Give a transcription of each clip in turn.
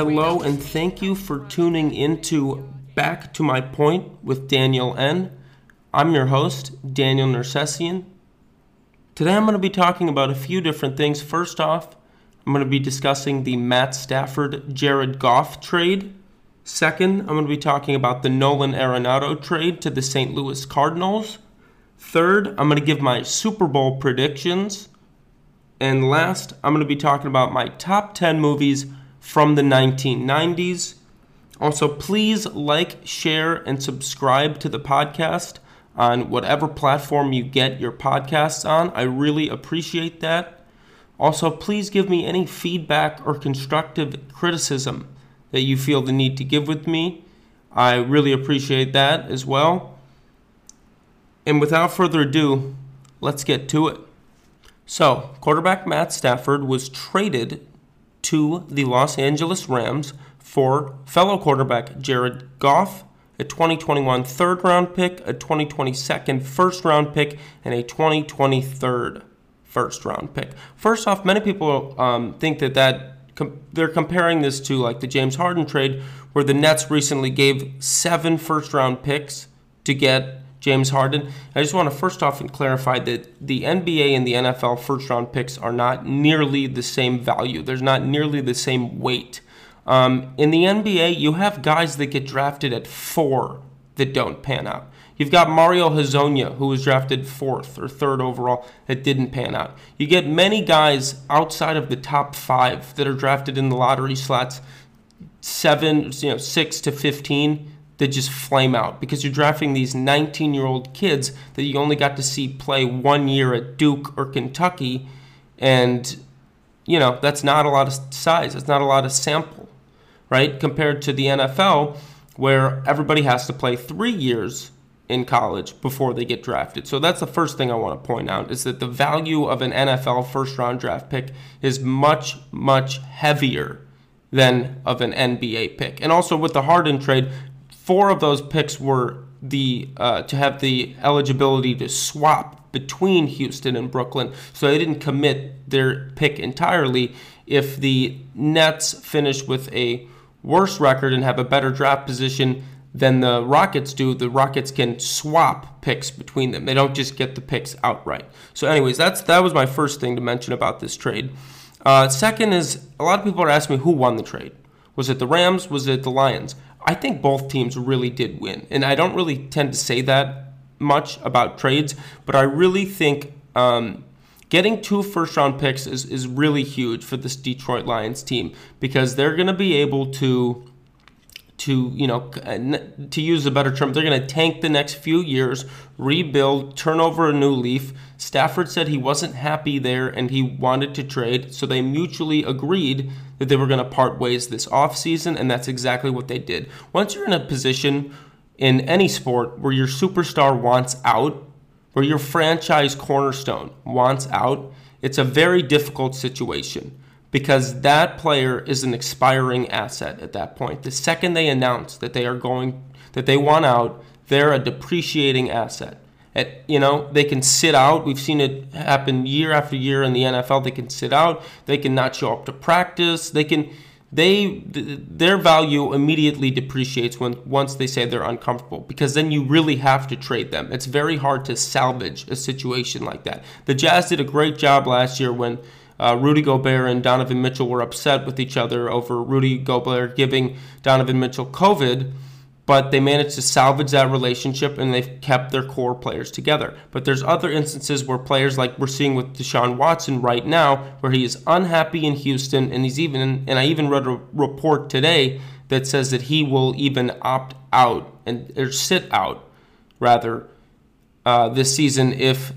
hello, and thank you for tuning into Back to My Point with Daniel N. I'm your host, Daniel Nersessian. Today I'm going to be talking about a few different things. First off, I'm going to be discussing the Matt Stafford Jared Goff trade. Second, I'm going to be talking about the Nolan Arenado trade to the St. Louis Cardinals. Third, I'm going to give my Super Bowl predictions. And last, I'm going to be talking about my top 10 movies from the 1990s. Also, please like, share, and subscribe to the podcast on whatever platform you get your podcasts on. I really appreciate that. Also, please give me any feedback or constructive criticism that you feel the need to give with me. I really appreciate that as well. And without further ado, let's get to it. So, quarterback Matt Stafford was traded to the Los Angeles Rams for fellow quarterback Jared Goff, a 2021 third round pick, a 2022 first round pick, and a 2023 first round pick. First off, many people um, think that that com- they're comparing this to like the James Harden trade, where the Nets recently gave seven first round picks to get James Harden. I just want to first off and clarify that the NBA and the NFL first round picks are not nearly the same value. There's not nearly the same weight. Um, in the NBA, you have guys that get drafted at four that don't pan out. You've got Mario Hezonja, who was drafted fourth or third overall, that didn't pan out. You get many guys outside of the top five that are drafted in the lottery slots, seven, you know, six to fifteen that just flame out because you're drafting these 19 year old kids that you only got to see play one year at Duke or Kentucky. And, you know, that's not a lot of size, it's not a lot of sample, right? Compared to the NFL, where everybody has to play three years in college before they get drafted. So that's the first thing I want to point out is that the value of an NFL first round draft pick is much, much heavier than of an NBA pick. And also with the Harden trade, four of those picks were the uh, to have the eligibility to swap between Houston and Brooklyn, so they didn't commit their pick entirely. If the Nets finish with a worse record and have a better draft position than the Rockets do, the Rockets can swap picks between them. They don't just get the picks outright. So, anyways, that's that was my first thing to mention about this trade. Uh, second is a lot of people are asking me who won the trade. Was it the Rams? Was it the Lions? I think both teams really did win. And I don't really tend to say that much about trades, but I really think um, getting two first round picks is, is really huge for this Detroit Lions team because they're going to be able to to you know uh, to use a better term they're going to tank the next few years rebuild turn over a new leaf. Stafford said he wasn't happy there and he wanted to trade so they mutually agreed that they were going to part ways this offseason and that's exactly what they did. Once you're in a position in any sport where your superstar wants out where your franchise cornerstone wants out it's a very difficult situation because that player is an expiring asset at that point. The second they announce that they are going that they want out, they're a depreciating asset. At, you know, they can sit out. We've seen it happen year after year in the NFL. They can sit out. They can not show up to practice. They can they their value immediately depreciates when once they say they're uncomfortable because then you really have to trade them. It's very hard to salvage a situation like that. The Jazz did a great job last year when uh, Rudy Gobert and Donovan Mitchell were upset with each other over Rudy Gobert giving Donovan Mitchell COVID, but they managed to salvage that relationship and they've kept their core players together. But there's other instances where players like we're seeing with Deshaun Watson right now, where he is unhappy in Houston, and he's even and I even read a report today that says that he will even opt out and or sit out rather uh, this season if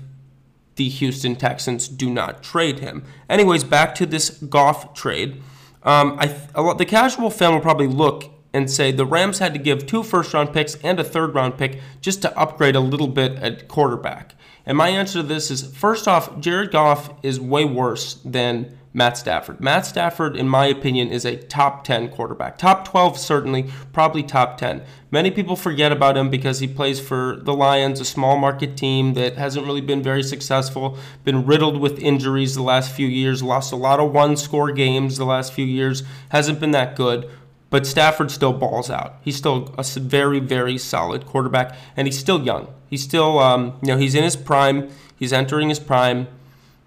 the Houston Texans do not trade him. Anyways, back to this Goff trade. Um, I the casual fan will probably look and say the Rams had to give two first round picks and a third round pick just to upgrade a little bit at quarterback. And my answer to this is first off, Jared Goff is way worse than Matt Stafford. Matt Stafford, in my opinion, is a top 10 quarterback. Top 12, certainly, probably top 10. Many people forget about him because he plays for the Lions, a small market team that hasn't really been very successful, been riddled with injuries the last few years, lost a lot of one score games the last few years, hasn't been that good. But Stafford still balls out. He's still a very, very solid quarterback, and he's still young. He's still, um, you know, he's in his prime. He's entering his prime.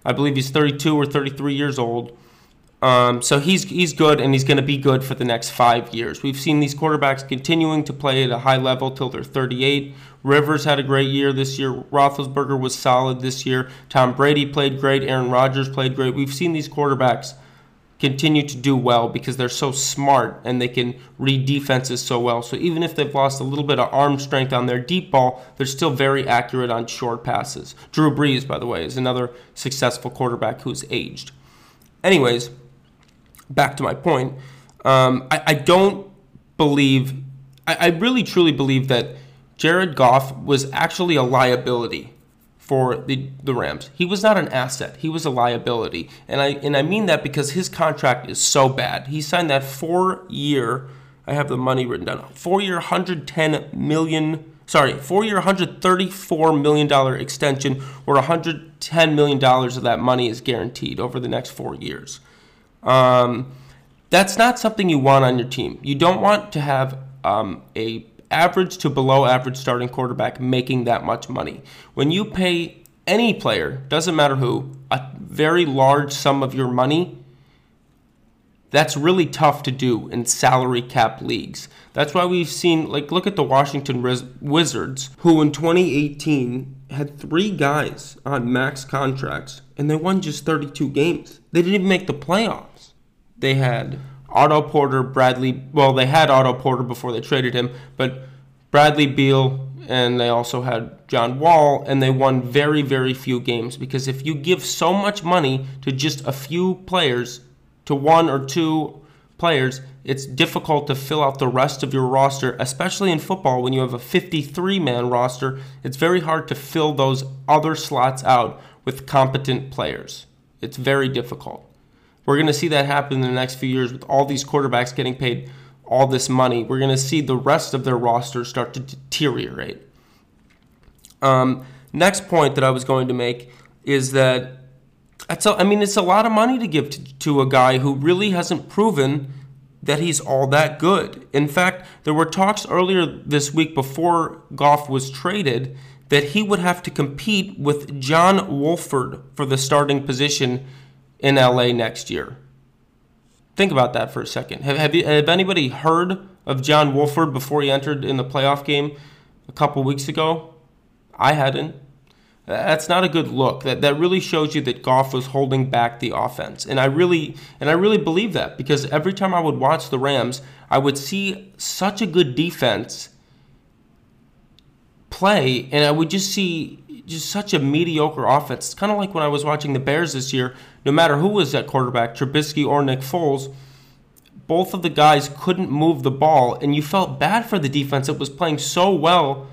I believe he's 32 or 33 years old. Um, so he's he's good, and he's going to be good for the next five years. We've seen these quarterbacks continuing to play at a high level till they're 38. Rivers had a great year this year. Roethlisberger was solid this year. Tom Brady played great. Aaron Rodgers played great. We've seen these quarterbacks continue to do well because they're so smart and they can read defenses so well. So even if they've lost a little bit of arm strength on their deep ball, they're still very accurate on short passes. Drew Brees, by the way, is another successful quarterback who's aged. Anyways, back to my point. Um, I, I, don't believe, I, I really truly believe that Jared Goff was actually a liability for the, the Rams. He was not an asset. He was a liability. And I and I mean that because his contract is so bad. He signed that 4-year I have the money written down. 4-year 110 million sorry, 4-year 134 million dollar extension where 110 million dollars of that money is guaranteed over the next 4 years. Um, that's not something you want on your team. You don't want to have um, a average to below average starting quarterback making that much money. When you pay any player, doesn't matter who, a very large sum of your money, that's really tough to do in salary cap leagues. That's why we've seen, like, look at the Washington Wizards, who in 2018 had three guys on max contracts, and they won just 32 games. They didn't even make the playoffs. They had Otto Porter, Bradley. Well, they had Otto Porter before they traded him, but Bradley Beal, and they also had John Wall, and they won very, very few games because if you give so much money to just a few players, to one or two players, it's difficult to fill out the rest of your roster, especially in football when you have a 53 man roster. It's very hard to fill those other slots out with competent players. It's very difficult. We're going to see that happen in the next few years with all these quarterbacks getting paid all this money. We're going to see the rest of their roster start to deteriorate. Um, next point that I was going to make is that that's a, I mean it's a lot of money to give to, to a guy who really hasn't proven that he's all that good. In fact, there were talks earlier this week before Goff was traded that he would have to compete with John Wolford for the starting position in LA next year. Think about that for a second. Have, have, you, have anybody heard of John Wolford before he entered in the playoff game a couple weeks ago? I hadn't. That's not a good look. That that really shows you that Goff was holding back the offense. And I really and I really believe that because every time I would watch the Rams, I would see such a good defense play and I would just see just such a mediocre offense. It's kind of like when I was watching the Bears this year. No matter who was at quarterback, Trubisky or Nick Foles, both of the guys couldn't move the ball, and you felt bad for the defense that was playing so well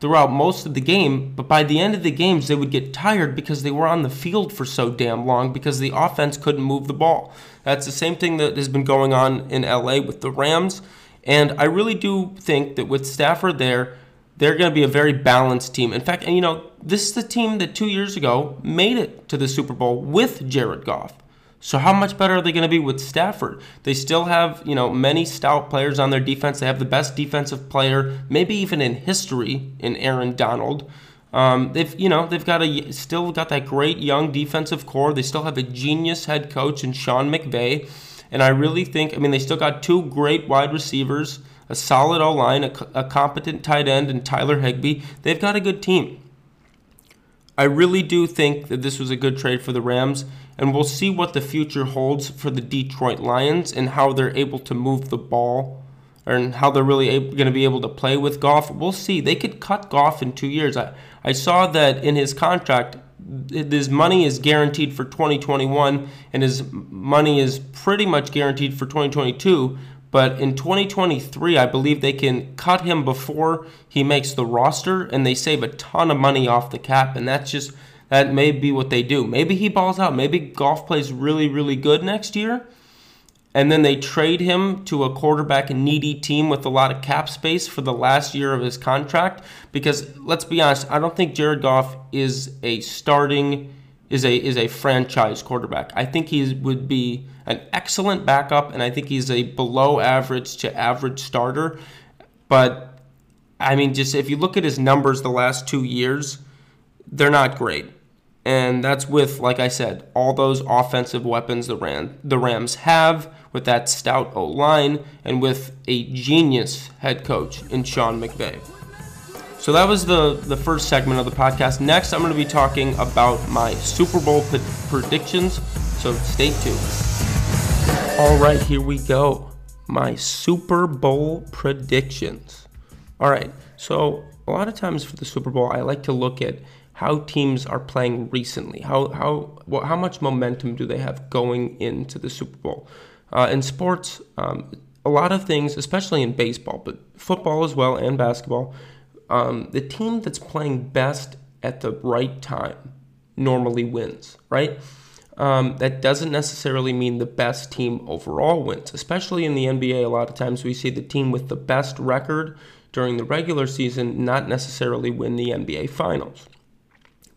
throughout most of the game. But by the end of the games, they would get tired because they were on the field for so damn long because the offense couldn't move the ball. That's the same thing that has been going on in LA with the Rams. And I really do think that with Stafford there, they're going to be a very balanced team. In fact, and you know, this is the team that two years ago made it to the Super Bowl with Jared Goff. So how much better are they going to be with Stafford? They still have, you know, many stout players on their defense. They have the best defensive player, maybe even in history, in Aaron Donald. Um, they've, you know, they've got a still got that great young defensive core. They still have a genius head coach in Sean McVay, and I really think, I mean, they still got two great wide receivers a solid O line, a, a competent tight end, and Tyler Higbee. They've got a good team. I really do think that this was a good trade for the Rams, and we'll see what the future holds for the Detroit Lions and how they're able to move the ball and how they're really going to be able to play with Goff. We'll see. They could cut Goff in two years. I, I saw that in his contract, his money is guaranteed for 2021, and his money is pretty much guaranteed for 2022. But in 2023, I believe they can cut him before he makes the roster, and they save a ton of money off the cap. And that's just that may be what they do. Maybe he balls out. Maybe Goff plays really, really good next year. And then they trade him to a quarterback needy team with a lot of cap space for the last year of his contract. Because let's be honest, I don't think Jared Goff is a starting is a is a franchise quarterback. I think he would be an excellent backup, and I think he's a below average to average starter. But I mean, just if you look at his numbers the last two years, they're not great. And that's with, like I said, all those offensive weapons the Ram the Rams have, with that stout O line, and with a genius head coach in Sean McVay. So that was the, the first segment of the podcast. Next, I'm going to be talking about my Super Bowl p- predictions. So stay tuned. All right, here we go. My Super Bowl predictions. All right, so a lot of times for the Super Bowl, I like to look at how teams are playing recently. How how well, how much momentum do they have going into the Super Bowl? Uh, in sports, um, a lot of things, especially in baseball, but football as well and basketball um, the team that's playing best at the right time normally wins, right? Um, that doesn't necessarily mean the best team overall wins, especially in the NBA. A lot of times we see the team with the best record during the regular season not necessarily win the NBA Finals.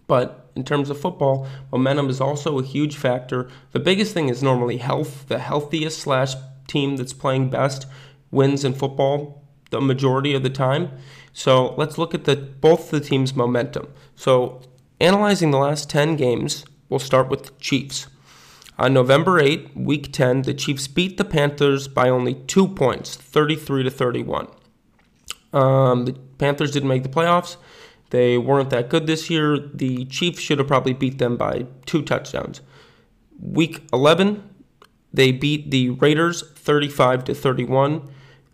But in terms of football, momentum is also a huge factor. The biggest thing is normally health. The healthiest slash team that's playing best wins in football the majority of the time. So let's look at the both the teams' momentum. So analyzing the last 10 games, we'll start with the Chiefs. On November 8, week 10, the Chiefs beat the Panthers by only 2 points, 33 to 31. Um, the Panthers didn't make the playoffs. They weren't that good this year. The Chiefs should have probably beat them by two touchdowns. Week 11, they beat the Raiders 35 to 31.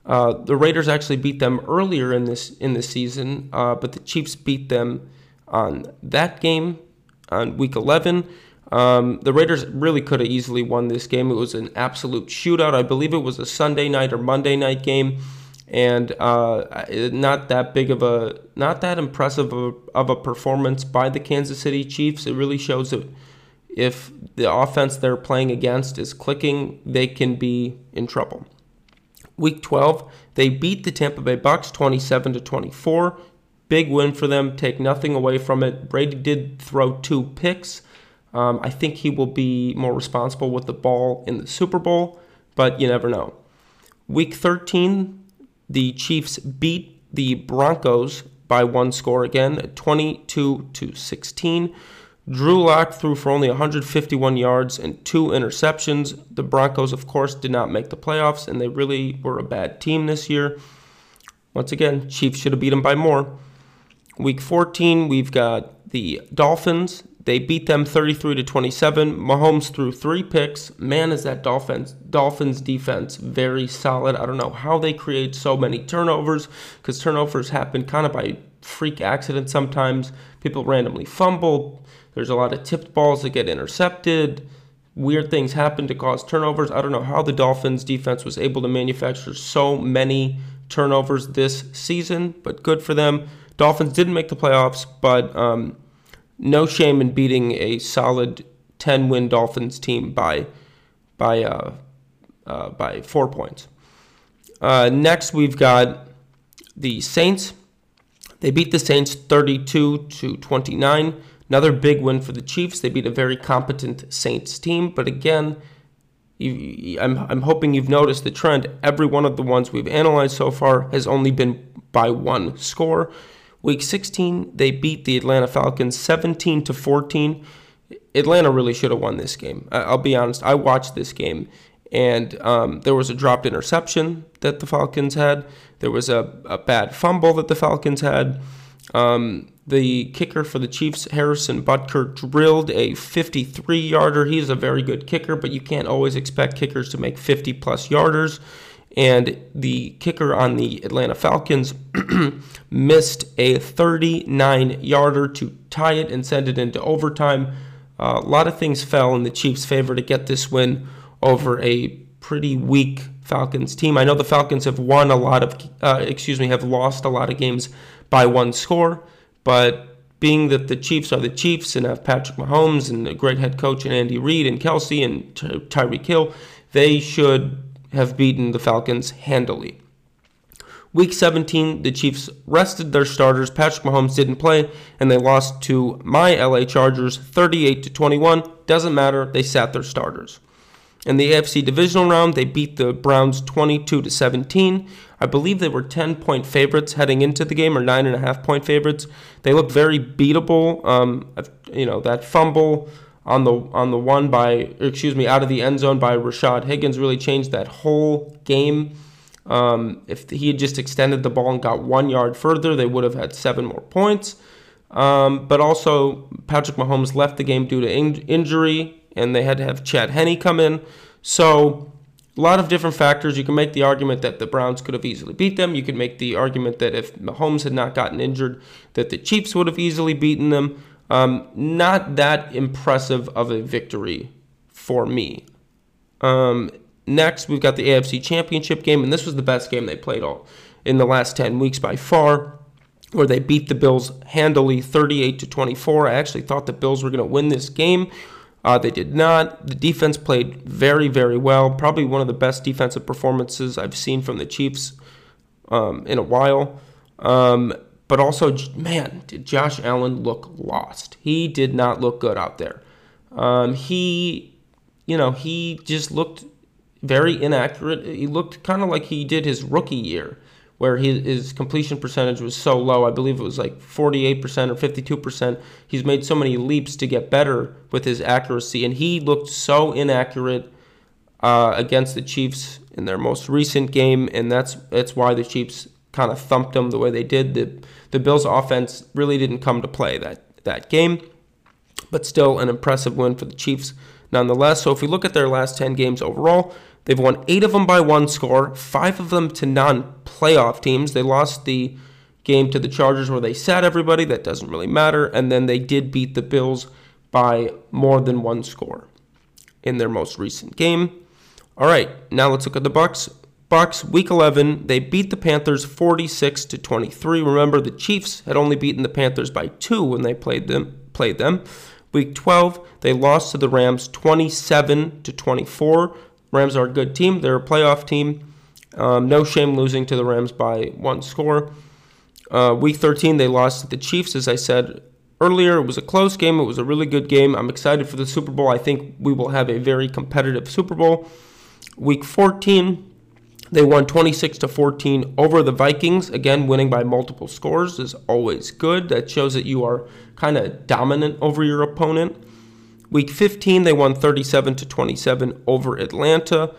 Uh, the Raiders actually beat them earlier in this in this season, uh, but the Chiefs beat them on that game on Week 11. Um, the Raiders really could have easily won this game. It was an absolute shootout. I believe it was a Sunday night or Monday night game, and uh, not that big of a, not that impressive of a, of a performance by the Kansas City Chiefs. It really shows that if the offense they're playing against is clicking, they can be in trouble. Week 12, they beat the Tampa Bay Bucks 27 to 24. Big win for them. Take nothing away from it. Brady did throw two picks. Um, I think he will be more responsible with the ball in the Super Bowl, but you never know. Week 13, the Chiefs beat the Broncos by one score again, 22 to 16. Drew Lock threw for only 151 yards and two interceptions. The Broncos, of course, did not make the playoffs, and they really were a bad team this year. Once again, Chiefs should have beat them by more. Week 14, we've got the Dolphins. They beat them 33 to 27. Mahomes threw three picks. Man, is that Dolphins Dolphins defense very solid. I don't know how they create so many turnovers because turnovers happen kind of by freak accidents sometimes. People randomly fumble there's a lot of tipped balls that get intercepted. Weird things happen to cause turnovers. I don't know how the Dolphins defense was able to manufacture so many turnovers this season, but good for them. Dolphins didn't make the playoffs, but um, no shame in beating a solid 10 win Dolphins team by by uh, uh, by four points. Uh, next, we've got the Saints. They beat the Saints 32 to 29. Another big win for the Chiefs. They beat a very competent Saints team, but again, I'm, I'm hoping you've noticed the trend. Every one of the ones we've analyzed so far has only been by one score. Week 16, they beat the Atlanta Falcons 17 to 14. Atlanta really should have won this game. I'll be honest. I watched this game, and um, there was a dropped interception that the Falcons had. There was a, a bad fumble that the Falcons had. Um, the kicker for the Chiefs, Harrison Butker, drilled a 53 yarder. He's a very good kicker, but you can't always expect kickers to make 50 plus yarders. And the kicker on the Atlanta Falcons missed a 39 yarder to tie it and send it into overtime. Uh, a lot of things fell in the Chiefs' favor to get this win over a pretty weak Falcons team. I know the Falcons have won a lot of, uh, excuse me, have lost a lot of games by one score but being that the Chiefs are the Chiefs and have Patrick Mahomes and a great head coach and Andy Reid and Kelce and Ty- Tyreek Hill, they should have beaten the Falcons handily. Week 17, the Chiefs rested their starters. Patrick Mahomes didn't play, and they lost to my LA Chargers 38 to 21. Doesn't matter, they sat their starters. In the AFC divisional round, they beat the Browns 22 to 17. I believe they were 10 point favorites heading into the game, or nine and a half point favorites. They looked very beatable. Um, you know that fumble on the on the one by excuse me out of the end zone by Rashard Higgins really changed that whole game. Um, if he had just extended the ball and got one yard further, they would have had seven more points. Um, but also, Patrick Mahomes left the game due to in- injury, and they had to have Chad Henne come in. So, a lot of different factors. You can make the argument that the Browns could have easily beat them. You can make the argument that if Mahomes had not gotten injured, that the Chiefs would have easily beaten them. Um, not that impressive of a victory for me. Um, next, we've got the AFC Championship game, and this was the best game they played all in the last 10 weeks by far where they beat the Bills handily 38 to 24. I actually thought the Bills were going to win this game. Uh, they did not. The defense played very, very well. Probably one of the best defensive performances I've seen from the Chiefs um, in a while. Um, but also, man, did Josh Allen look lost? He did not look good out there. Um, he, you know, he just looked very inaccurate. He looked kind of like he did his rookie year where his, his completion percentage was so low. I believe it was like 48% or 52%. He's made so many leaps to get better with his accuracy, and he looked so inaccurate uh, against the Chiefs in their most recent game, and that's that's why the Chiefs kind of thumped them the way they did. The the Bills' offense really didn't come to play that that game, but still an impressive win for the Chiefs nonetheless. So if we look at their last 10 games overall, They've won eight of them by one score, five of them to non playoff teams. They lost the game to the Chargers where they sat everybody. That doesn't really matter. And then they did beat the Bills by more than one score in their most recent game. All right, now let's look at the Bucks. Bucks week 11, they beat the Panthers 46 to 23. Remember the Chiefs had only beaten the Panthers by 2 when they played them played them. Week 12, they lost to the Rams 27 to 24. Rams are a good team. They're a playoff team. Um, no shame losing to the Rams by one score. Uh, week 13, they lost to the Chiefs, as I said earlier. It was a close game. It was a really good game. I'm excited for the Super Bowl. I think we will have a very competitive Super Bowl. Week 14, they won 26 to 14 over the Vikings. Again, winning by multiple scores is always good. That shows that you are kind of dominant over your opponent. Week 15, they won 37 to 27 over Atlanta.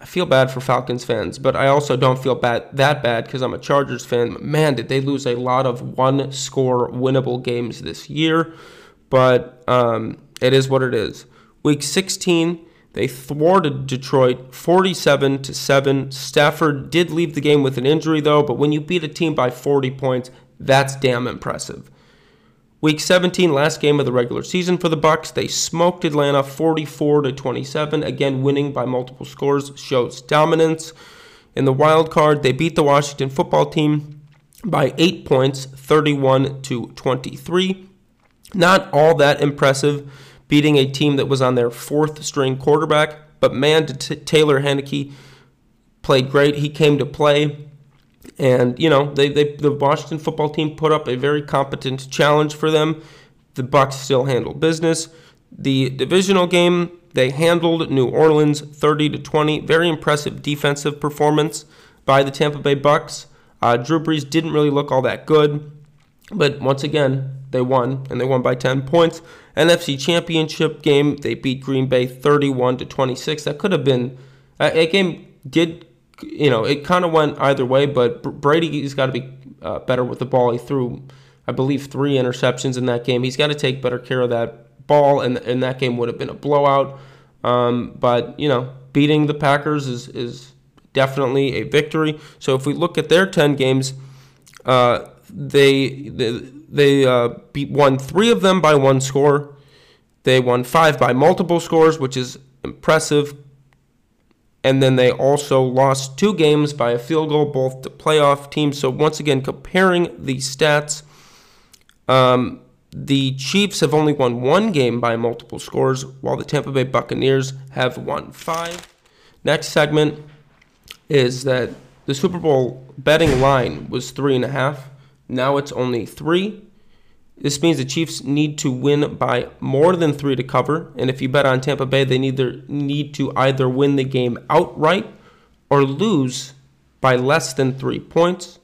I feel bad for Falcons fans, but I also don't feel bad that bad because I'm a Chargers fan. Man, did they lose a lot of one-score winnable games this year? But um, it is what it is. Week 16, they thwarted Detroit 47 to 7. Stafford did leave the game with an injury though, but when you beat a team by 40 points, that's damn impressive. Week 17, last game of the regular season for the Bucks, they smoked Atlanta 44 to 27. Again, winning by multiple scores shows dominance. In the wild card, they beat the Washington football team by 8 points, 31 to 23. Not all that impressive beating a team that was on their fourth string quarterback, but man, did Taylor Heinicke played great. He came to play. And you know, they, they the Washington football team put up a very competent challenge for them. The Bucks still handled business. The divisional game, they handled New Orleans 30 to 20. Very impressive defensive performance by the Tampa Bay Bucks. Uh, Drew Brees didn't really look all that good, but once again, they won, and they won by 10 points. NFC Championship game, they beat Green Bay 31 to 26. That could have been a game did you know, it kind of went either way, but Brady's got to be uh, better with the ball. He threw, I believe, three interceptions in that game. He's got to take better care of that ball, and, and that game would have been a blowout. Um, but, you know, beating the Packers is, is definitely a victory. So if we look at their 10 games, uh, they they, they uh, beat won three of them by one score. They won five by multiple scores, which is impressive and then they also lost two games by a field goal, both to playoff teams. So once again, comparing the stats, um, the Chiefs have only won one game by multiple scores, while the Tampa Bay Buccaneers have won five. Next segment is that the Super Bowl betting line was three and a half. Now it's only three. This means the Chiefs need to win by more than three to cover. And if you bet on Tampa Bay, they neither need to either win the game outright or lose by less than three points.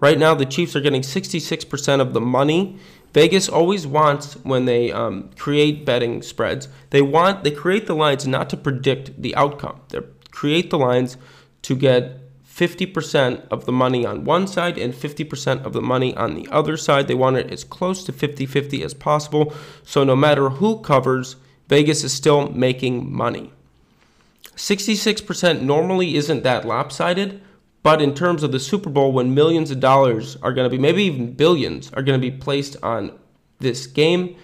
Right now, the Chiefs are getting 66% of the money. Vegas always wants when they um, create betting spreads, they want they create the lines not to predict the outcome. They create the lines to get 50% of the money on one side and 50% of the money on the other side. They want it as close to 50 50 as possible. So no matter who covers, Vegas is still making money. 66% normally isn't that lopsided, but in terms of the Super Bowl, when millions of dollars are going to be, maybe even billions, are going to be placed on this game,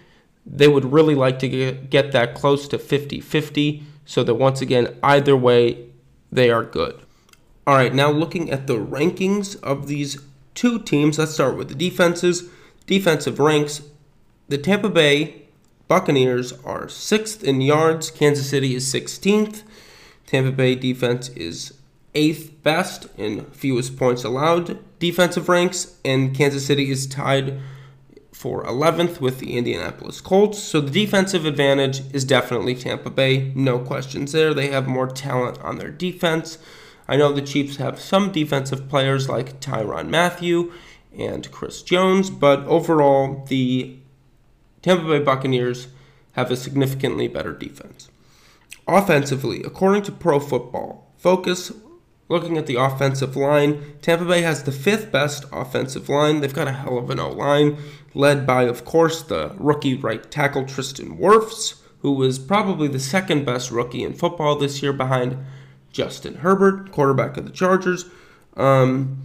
they would really like to get, that close to 50 50 so that once again, either way, they are good. All right, now looking at the rankings of these two teams, let's start with the defenses. Defensive ranks the Tampa Bay Buccaneers are sixth in yards, Kansas City is 16th. Tampa Bay defense is eighth best in fewest points allowed defensive ranks, and Kansas City is tied for 11th with the Indianapolis Colts. So the defensive advantage is definitely Tampa Bay. No questions there. They have more talent on their defense. I know the Chiefs have some defensive players like Tyrann Mathieu and Chris Jones, but overall, the Tampa Bay Buccaneers have a significantly better defense. Offensively, according to Pro Football Focus, looking at the offensive line, Tampa Bay has the fifth best offensive line. They've got a hell of an O line, led by, of course, the rookie right tackle Tristan Wirfs, who was probably the second best rookie in football this year behind Justin Herbert, quarterback of the Chargers. Um,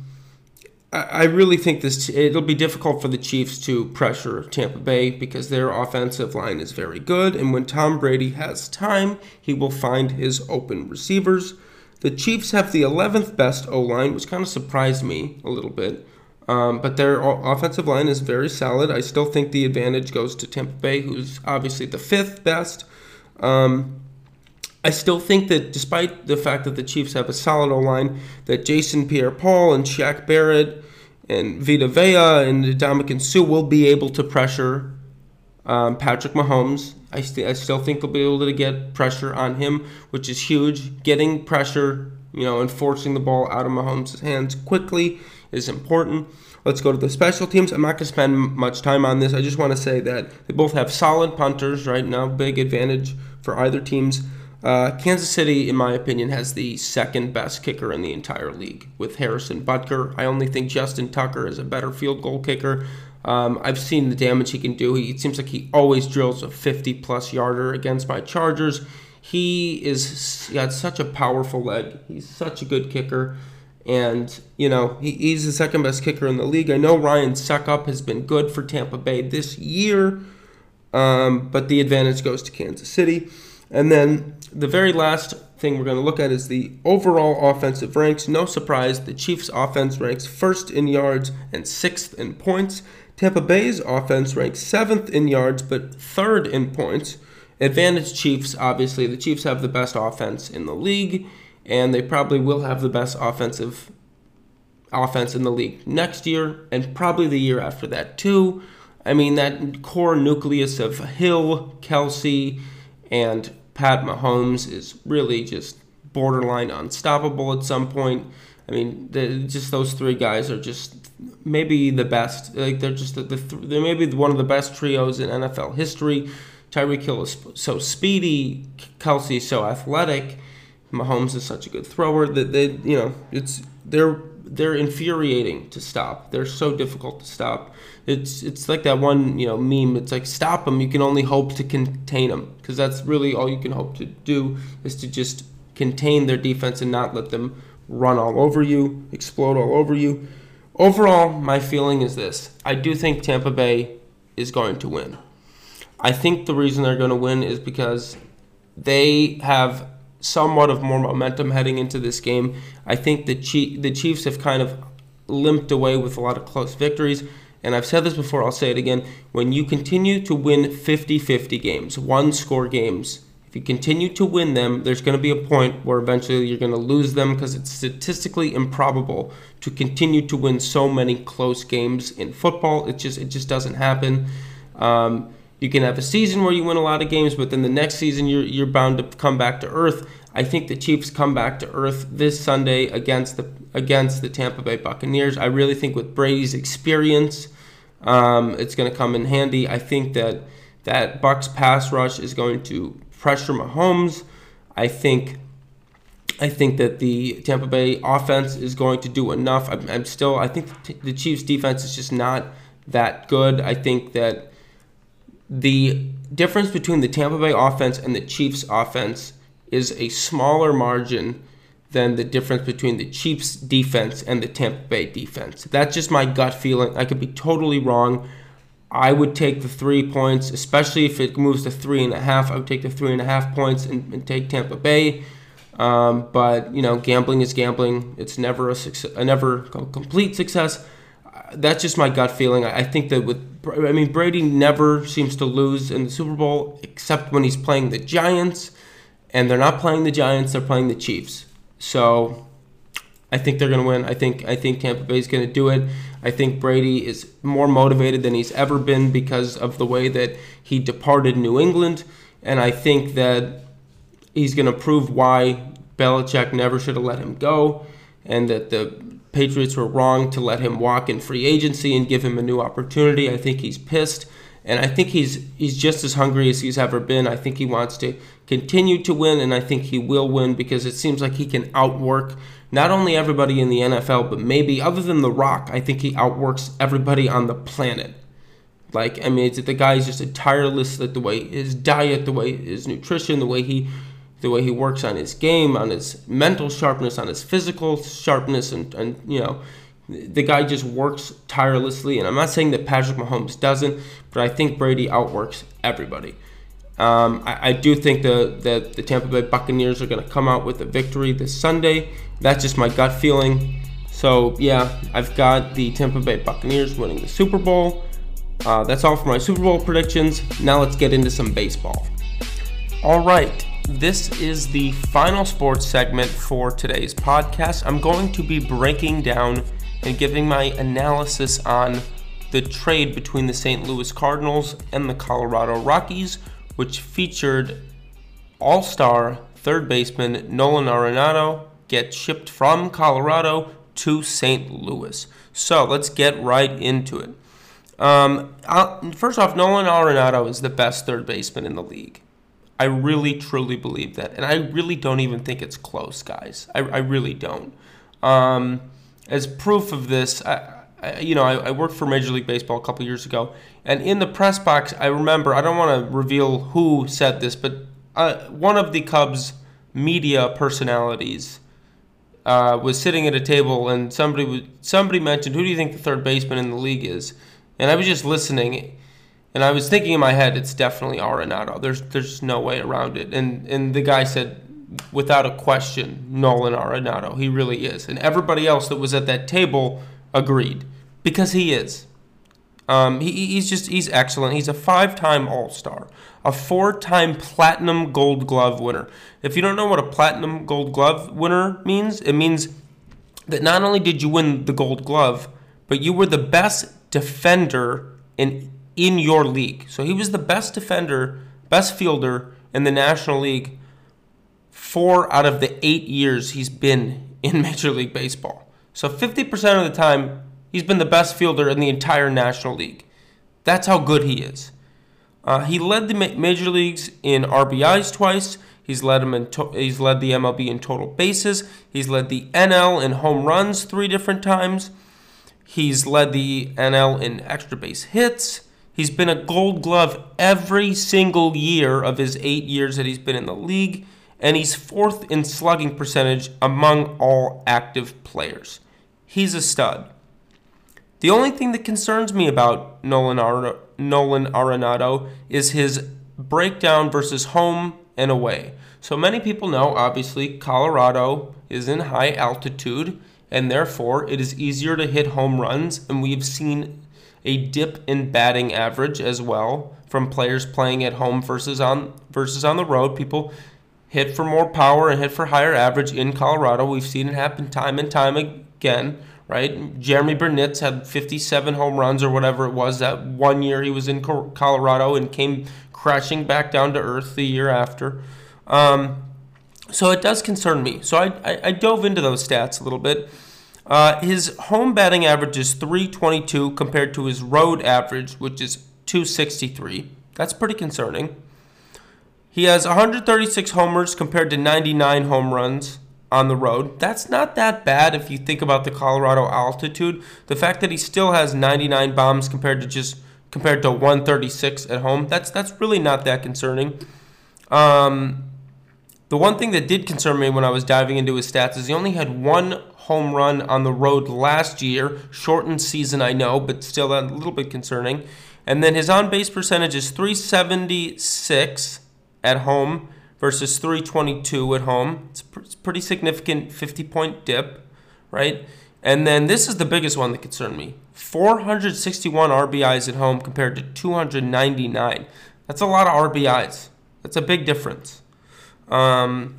I, I really think this it'll be difficult for the Chiefs to pressure Tampa Bay because their offensive line is very good, and when Tom Brady has time, he will find his open receivers. The Chiefs have the 11th best O line, which kind of surprised me a little bit. Um, but their offensive line is very solid. I still think the advantage goes to Tampa Bay, who's obviously the fifth best. Um, I still think that despite the fact that the Chiefs have a solid O line, that Jason Pierre Paul and Shaq Barrett and Vita Vea and Ndamukong Suh will be able to pressure um, Patrick Mahomes. I, st- I still think they'll be able to get pressure on him, which is huge. Getting pressure, you know, and forcing the ball out of Mahomes' hands quickly is important. Let's go to the special teams. I'm not going to spend much time on this. I just want to say that they both have solid punters right now, big advantage for either teams. Uh, Kansas City, in my opinion, has the second best kicker in the entire league with Harrison Butker. I only think Justin Tucker is a better field goal kicker. Um, I've seen the damage he can do. He, it seems like he always drills a 50 plus yarder against my Chargers. He is he got such a powerful leg. He's such a good kicker. And, you know, he, he's the second best kicker in the league. I know Ryan Succop has been good for Tampa Bay this year, um, but the advantage goes to Kansas City. And then the very last thing we're going to look at is the overall offensive ranks. No surprise, the Chiefs' offense ranks first in yards and sixth in points. Tampa Bay's offense ranks seventh in yards but third in points. Advantage Chiefs, obviously. The Chiefs have the best offense in the league, and they probably will have the best offensive offense in the league next year and probably the year after that too. I mean that core nucleus of Hill, Kelce, and Pat Mahomes is really just borderline unstoppable at some point. I mean, the, just those three guys are just maybe the best. Like they're just the, the they're maybe one of the best trios in NFL history. Tyreek Hill is so speedy, Kelce is so athletic, Mahomes is such a good thrower that they you know it's they're they're infuriating to stop. They're so difficult to stop. It's it's like that one you know meme. It's like stop them. You can only hope to contain them because that's really all you can hope to do is to just contain their defense and not let them run all over you, explode all over you. Overall, my feeling is this: I do think Tampa Bay is going to win. I think the reason they're going to win is because they have somewhat of more momentum heading into this game. I think the Chief, the Chiefs have kind of limped away with a lot of close victories, and I've said this before, I'll say it again. When you continue to win 50 50 games, one score games, if you continue to win them, there's going to be a point where eventually you're going to lose them because it's statistically improbable to continue to win so many close games in football. It just it just doesn't happen. Um, you can have a season where you win a lot of games, but then the next season you're you're bound to come back to earth. I think the Chiefs come back to earth this Sunday against the against the Tampa Bay Buccaneers. I really think with Brady's experience, um, it's going to come in handy. I think that that Bucks pass rush is going to pressure Mahomes. I think I think that the Tampa Bay offense is going to do enough. I'm, I'm still I think the Chiefs defense is just not that good. I think that the difference between the Tampa Bay offense and the Chiefs offense is a smaller margin than the difference between the Chiefs defense and the Tampa Bay defense. That's just my gut feeling. I could be totally wrong. I would take the three points, especially if it moves to three and a half. I would take the three and a half points and, and take Tampa Bay. Um, but you know, gambling is gambling. It's never a success, a never complete success. Uh, that's just my gut feeling. I think that with, I mean, Brady never seems to lose in the Super Bowl except when he's playing the Giants, and they're not playing the Giants. They're playing the Chiefs. So I think they're going to win. I think I think Tampa Bay is going to do it. I think Brady is more motivated than he's ever been because of the way that he departed New England, and I think that he's going to prove why Belichick never should have let him go, and that the Patriots were wrong to let him walk in free agency and give him a new opportunity. I think he's pissed, and I think he's he's just as hungry as he's ever been. I think he wants to continue to win, and I think he will win because it seems like he can outwork not only everybody in the NFL, but maybe other than The Rock, I think he outworks everybody on the planet. Like, I mean, the guy is just a tireless, like the way his diet, the way his nutrition, the way he, the way he works on his game, on his mental sharpness, on his physical sharpness, and and you know, the guy just works tirelessly. And I'm not saying that Patrick Mahomes doesn't, but I think Brady outworks everybody. Um, I, I, do think the, the, the Tampa Bay Buccaneers are going to come out with a victory this Sunday. That's just my gut feeling. So, yeah, I've got the Tampa Bay Buccaneers winning the Super Bowl. Uh, that's all for my Super Bowl predictions. Now let's get into some baseball. All right, this is the final sports segment for today's podcast. I'm going to be breaking down and giving my analysis on the trade between the St. Louis Cardinals and the Colorado Rockies which featured all star third baseman Nolan Arenado get shipped from Colorado to St. Louis. So let's get right into it. Um, first off, Nolan Arenado is the best third baseman in the league. I really, truly believe that. And I really don't even think it's close, guys. I, I really don't. Um, as proof of this, I, You know, I, I, worked for Major League Baseball a couple years ago, and in the press box, I remember I don't want to reveal who said this, but uh, one of the Cubs media personalities uh, was sitting at a table, and somebody was, somebody mentioned, "Who do you think the third baseman in the league is?" And I was just listening, and I was thinking in my head, "It's definitely Arenado. There's there's no way around it." And and the guy said, without a question, Nolan Arenado. He really is, and everybody else that was at that table agreed because he is. Um, he, he's just he's excellent. He's a five-time All-Star, a four-time Platinum Gold Glove winner. If you don't know what a Platinum Gold Glove winner means, it means that not only did you win the Gold Glove, but you were the best defender in in your league. So he was the best defender, best fielder in the National League four out of the eight years he's been in Major League Baseball. So 50% of the time, he's been the best fielder in the entire National League. That's how good he is. Uh, he led the major leagues in RBIs twice. He's led him in to- he's led the MLB in total bases. He's led the NL in home runs three different times. He's led the NL in extra base hits. He's been a Gold Glove every single year of his eight years that he's been in the league, and he's fourth in slugging percentage among all active players. He's a stud. The only thing that concerns me about Nolan, Ar- Nolan Arenado is his breakdown versus home and away. So many people know, obviously, Colorado is in high altitude, and therefore it is easier to hit home runs. And we've seen a dip in batting average as well from players playing at home versus on versus on the road. People hit for more power and hit for higher average in Colorado. We've seen it happen time and time again, right? Jeromy Burnitz had 57 home runs or whatever it was that one year he was in Colorado and came crashing back down to earth the year after. Um, so it does concern me. So I, I, I dove into those stats a little bit. Uh, his home batting average is 322 compared to his road average, which is 263. That's pretty concerning. He has 136 homers compared to 99 home runs on the road. That's not that bad if you think about the Colorado altitude. The fact that he still has 99 bombs compared to just compared to 136 at home, that's that's really not that concerning. Um, the one thing that did concern me when I was diving into his stats is he only had one home run on the road last year. Shortened season, I know, but still a little bit concerning. And then his on base percentage is 376 at home versus 322 at home. It's a pretty significant 50 point dip, right? And then this is the biggest one that concerned me 461 RBIs at home compared to 299. That's a lot of RBIs. That's a big difference. Um,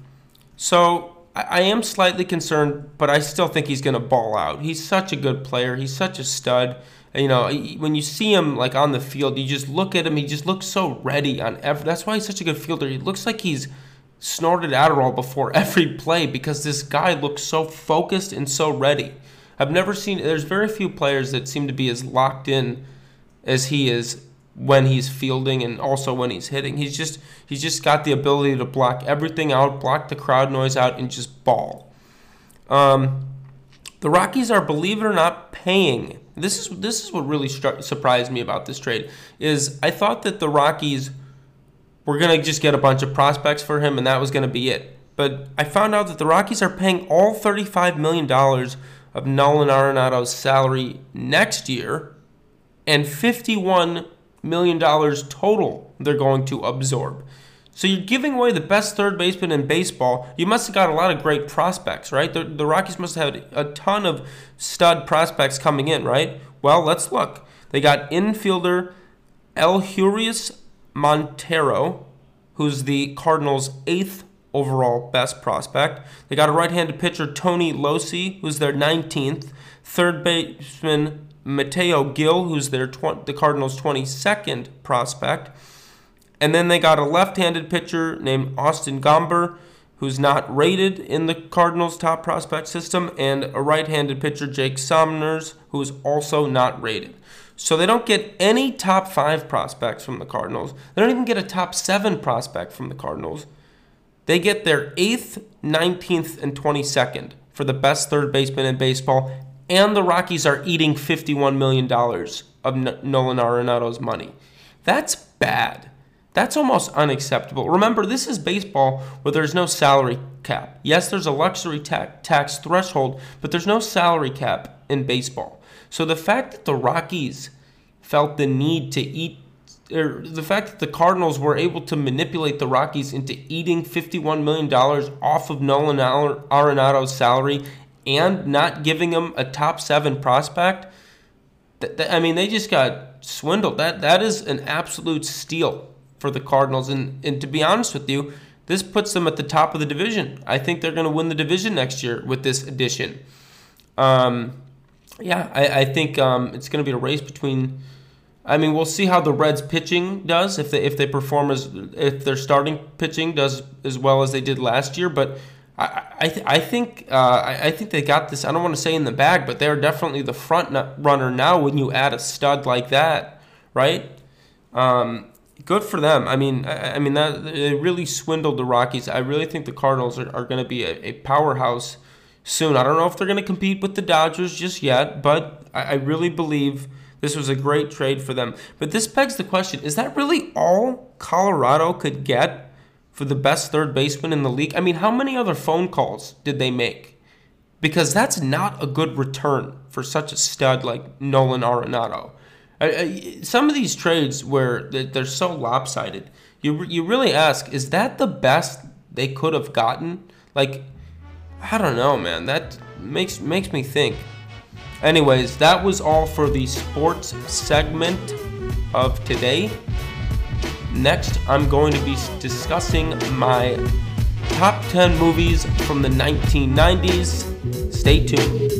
so I, I am slightly concerned, but I still think he's going to ball out. He's such a good player. He's such a stud. You know, when you see him like on the field, you just look at him. He just looks so ready on every. That's why he's such a good fielder. He looks like he's snorted Adderall before every play because this guy looks so focused and so ready. I've never seen. There's very few players that seem to be as locked in as he is when he's fielding and also when he's hitting. He's just he's just got the ability to block everything out, block the crowd noise out, and just ball. Um, the Rockies are, believe it or not, paying. This is this is what really stru- surprised me about this trade. Is I thought that the Rockies were gonna just get a bunch of prospects for him, and that was gonna be it. But I found out that the Rockies are paying all thirty-five million dollars of Nolan Arenado's salary next year, and fifty-one million dollars total they're going to absorb. So you're giving away the best third baseman in baseball. You must have got a lot of great prospects, right? The, the Rockies must have had a ton of stud prospects coming in, right? Well, let's look. They got infielder Elehuris Montero, who's the Cardinals' eighth overall best prospect. They got a right-handed pitcher Tony Locey, who's their 19th. Third baseman Mateo Gil, who's their tw- the Cardinals' 22nd prospect. And then they got a left handed pitcher named Austin Gomber, who's not rated in the Cardinals' top prospect system, and a right handed pitcher, Jake Sommers, who's also not rated. So they don't get any top five prospects from the Cardinals. They don't even get a top seven prospect from the Cardinals. They get their eighth, 19th, and 22nd for the best third baseman in baseball and the Rockies are eating $51 million of Nolan Arenado's money. That's bad. That's almost unacceptable. Remember, this is baseball where there's no salary cap. Yes, there's a luxury ta- tax threshold, but there's no salary cap in baseball. So the fact that the Rockies felt the need to eat, or the fact that the Cardinals were able to manipulate the Rockies into eating $51 million off of Nolan Arenado's salary and not giving him a top seven prospect, th- th- I mean, they just got swindled. That that is an absolute steal for the Cardinals. And and to be honest with you, this puts them at the top of the division. I think they're going to win the division next year with this addition. Um, yeah, I, I think um, it's going to be a race between. I mean, we'll see how the Reds pitching does if they if they perform as if their starting pitching does as well as they did last year, but I I, th- I think uh, I, I, think they got this. I don't want to say in the bag, but they're definitely the front runner now. When you add a stud like that, right? Um, good for them. I mean, I, I, mean that they really swindled the Rockies. I really think the Cardinals are, are going to be a, a, powerhouse soon. I don't know if they're going to compete with the Dodgers just yet, but I, I really believe this was a great trade for them. But this begs the question: Is that really all Colorado could get? for the best third baseman in the league. I mean, how many other phone calls did they make? Because that's not a good return for such a stud like Nolan Arenado. Some of these trades where they're so lopsided, you you really ask, is that the best they could have gotten? Like, I don't know, man. That makes makes me think. Anyways, that was all for the sports segment of today. Next, I'm going to be discussing my top 10 movies from the 1990s. Stay tuned.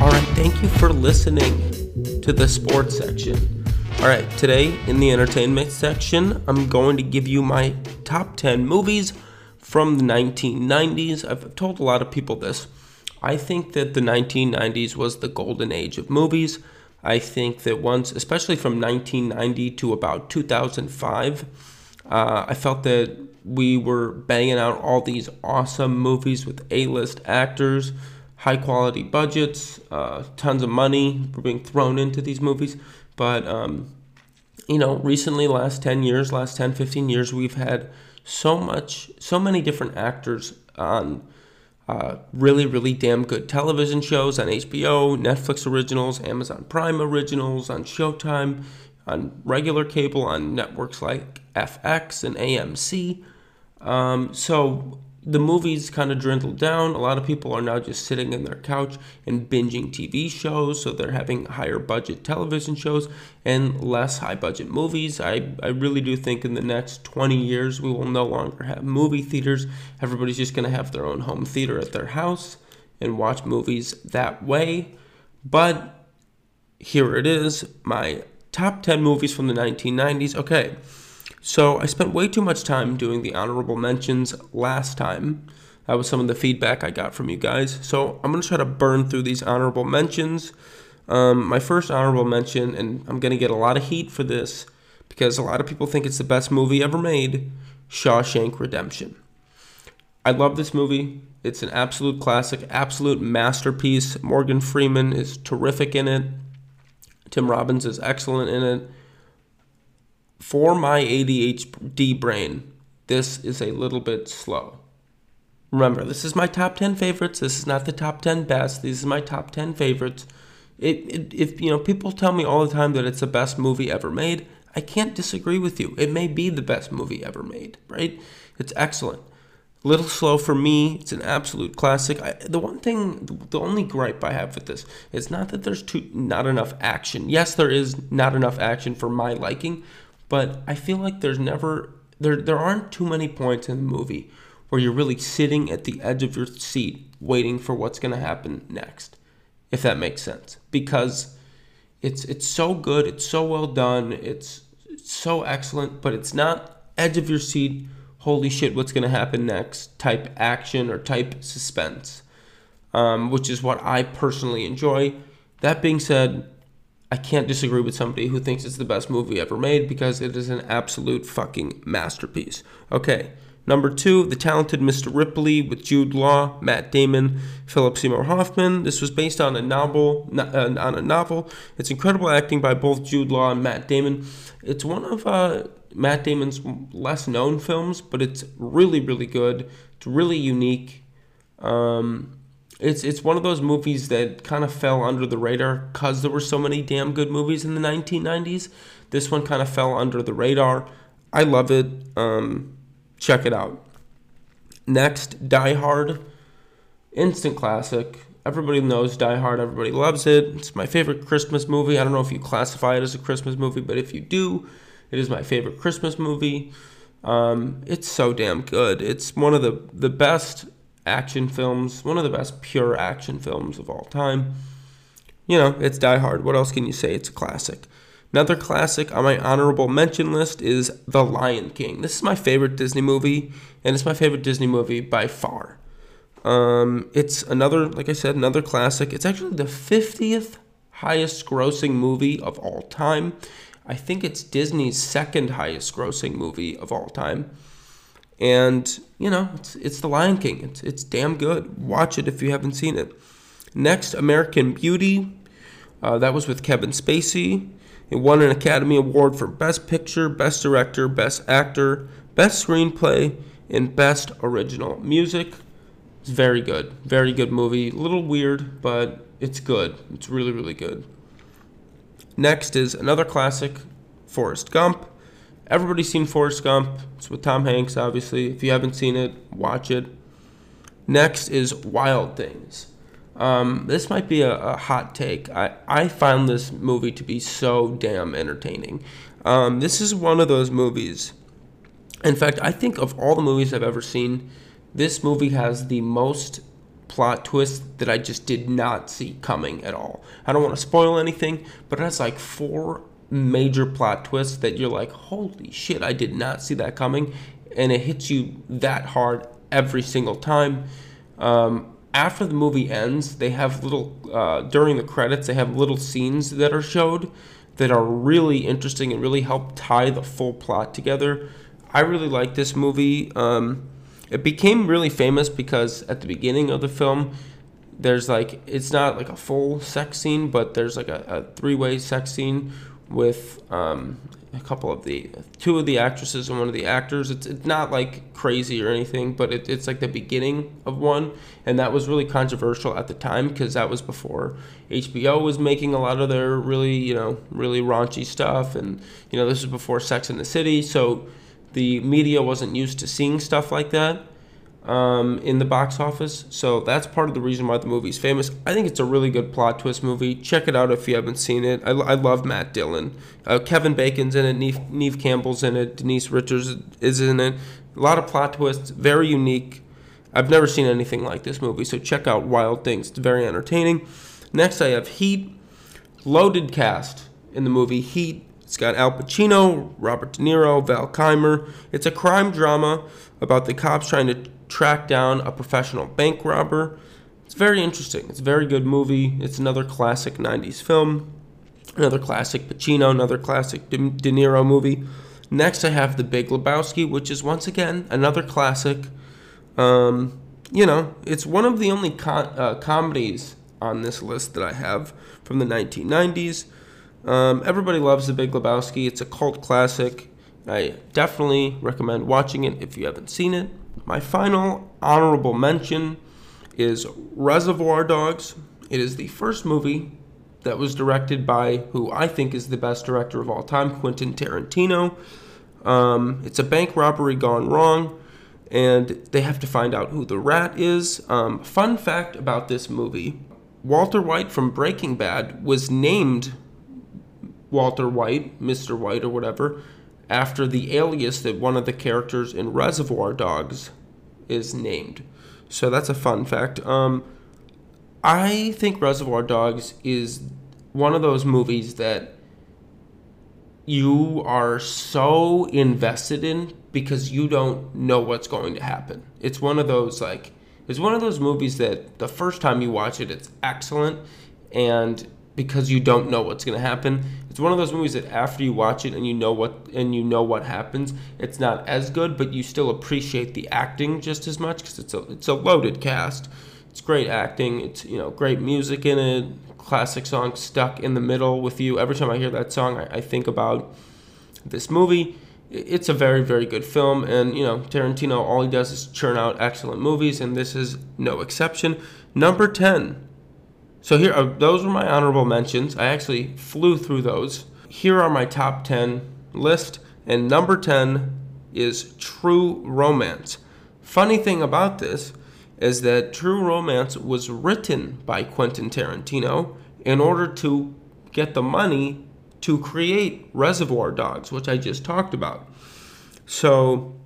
All right, thank you for listening to the sports section. All right, today in the entertainment section, I'm going to give you my top 10 movies from the 1990s. I've told a lot of people this. I think that the 1990s was the golden age of movies. I think that once, especially from 1990 to about 2005, uh, I felt that we were banging out all these awesome movies with A list actors, high quality budgets, uh, tons of money being thrown into these movies. But, um, you know, recently, last 10 years, last 10, 15 years, we've had so much, so many different actors on uh, really, really damn good television shows on HBO, Netflix originals, Amazon Prime originals, on Showtime, on regular cable, on networks like FX and AMC. Um, so the movies kind of dwindled down. A lot of people are now just sitting in their couch and binging TV shows, so they're having higher budget television shows and less high budget movies. I, I really do think in the next 20 years we will no longer have movie theaters. Everybody's just going to have their own home theater at their house and watch movies that way. But here it is my top 10 movies from the 1990s. Okay. So I spent way too much time doing the honorable mentions last time. That was some of the feedback I got from you guys. So I'm going to try to burn through these honorable mentions. Um, my first honorable mention, and I'm going to get a lot of heat for this because a lot of people think it's the best movie ever made Shawshank Redemption. I love this movie. It's an absolute classic, absolute masterpiece. Morgan Freeman is terrific in it. Tim Robbins is excellent in it for my ADHD brain, this is a little bit slow. Remember, this is my top 10 favorites. This is not the top 10 best. These are my top 10 favorites. It, it, if you know, people tell me all the time that it's the best movie ever made. I can't disagree with you. It may be the best movie ever made, right? It's excellent. Little slow for me. It's an absolute classic. I, the one thing, the only gripe I have with this is not that there's too not enough action. Yes, there is not enough action for my liking, but I feel like there's never there there aren't too many points in the movie where you're really sitting at the edge of your seat waiting for what's going to happen next. If that makes sense. Because it's it's so good, it's so well done, it's, it's so excellent, but it's not edge of your seat, holy shit, what's going to happen next type action or type suspense. Um, which is what I personally enjoy. That being said, I can't disagree with somebody who thinks it's the best movie ever made because it is an absolute fucking masterpiece. Okay, number two, The Talented Mr. Ripley with Jude Law, Matt Damon, Philip Seymour Hoffman. This was based on a novel. Uh, on a novel. It's incredible acting by both Jude Law and Matt Damon. It's one of uh, Matt Damon's less known films, but it's really, really good. It's really unique. Um, it's it's one of those movies that kind of fell under the radar because there were so many damn good movies in the 1990s. This one kind of fell under the radar. I love it. Um, check it out. Next, Die Hard, instant classic. Everybody knows Die Hard. Everybody loves it. It's my favorite Christmas movie. I don't know if you classify it as a Christmas movie, but if you do, it is my favorite Christmas movie. Um, it's so damn good. It's one of the the best action films, one of the best pure action films of all time. You know, it's Die Hard. What else can you say? It's a classic. Another classic on my honorable mention list is The Lion King. This is my favorite Disney movie, and it's my favorite Disney movie by far. Um, it's another, like I said, another classic. It's actually the 50th highest grossing movie of all time. I think it's Disney's second highest grossing movie of all time. And you know, it's it's The Lion King. It's it's damn good. Watch it if you haven't seen it. Next, American Beauty. Uh, that was with Kevin Spacey. It won an Academy Award for Best Picture, Best Director, Best Actor, Best Screenplay, and Best Original Music. It's very good. Very good movie. A little weird, but it's good. It's really, really good. Next is another classic, Forrest Gump. Everybody's seen Forrest Gump. It's with Tom Hanks, obviously. If you haven't seen it, watch it. Next is Wild Things. Um, this might be a, a, hot take. I, I found this movie to be so damn entertaining. Um, this is one of those movies. In fact, I think of all the movies I've ever seen, this movie has the most plot twist that I just did not see coming at all. I don't want to spoil anything, but it has like four major plot twist that you're like, holy shit, I did not see that coming. And it hits you that hard every single time. Um, after the movie ends, they have little, uh, during the credits, they have little scenes that are showed that are really interesting and really help tie the full plot together. I really like this movie. Um, it became really famous because at the beginning of the film, there's like it's not like a full sex scene, but there's like a, a three-way sex scene with um, a couple of the two of the actresses and one of the actors. It's it's not like crazy or anything, but it, it's like the beginning of one, and that was really controversial at the time because that was before HBO was making a lot of their really you know really raunchy stuff, and you know this was before Sex in the City, so the media wasn't used to seeing stuff like that um, in the box office. So that's part of the reason why the movie's famous. I think it's a really good plot twist movie. Check it out if you haven't seen it. I, I love Matt Dillon. Uh, Kevin Bacon's in it. Neve, Neve Campbell's in it. Denise Richards is in it. A lot of plot twists. Very unique. I've never seen anything like this movie. So check out Wild Things. It's very entertaining. Next, I have Heat. Loaded cast in the movie Heat. It's got Al Pacino, Robert De Niro, Val Kilmer. It's a crime drama about the cops trying to track down a professional bank robber. It's very interesting. It's a very good movie. It's another classic 90s film, another classic Pacino, another classic De, Niro movie. Next, I have The Big Lebowski, which is once again another classic. Um, you know, it's one of the only uh, comedies on this list that I have from the 1990s. Um, everybody loves The Big Lebowski. It's a cult classic. I definitely recommend watching it if you haven't seen it. My final honorable mention is Reservoir Dogs. It is the first movie that was directed by who I think is the best director of all time, Quentin Tarantino. Um, it's a bank robbery gone wrong, and they have to find out who the rat is. Um, fun fact about this movie Walter White from Breaking Bad was named Walter White, Mr. White, or whatever, after the alias that one of the characters in Reservoir Dogs is named. So that's a fun fact. Um, I think Reservoir Dogs is one of those movies that you are so invested in because you don't know what's going to happen. It's one of those like it's one of those movies that the first time you watch it it's excellent and because you don't know what's going to happen. It's one of those movies that after you watch it and you know what and you know what happens, it's not as good, but you still appreciate the acting just as much because it's a it's a loaded cast. It's great acting. It's you know great music in it. Classic song stuck in the middle with you. Every time I hear that song, I, I think about this movie. It's a very very good film, and you know Tarantino all he does is churn out excellent movies, and this is no exception. Number ten, so here, are, those were my honorable mentions. I actually flew through those. Here are my top 10 list, and number 10 is True Romance. Funny thing about this is that True Romance was written by Quentin Tarantino in order to get the money to create Reservoir Dogs, which I just talked about. So,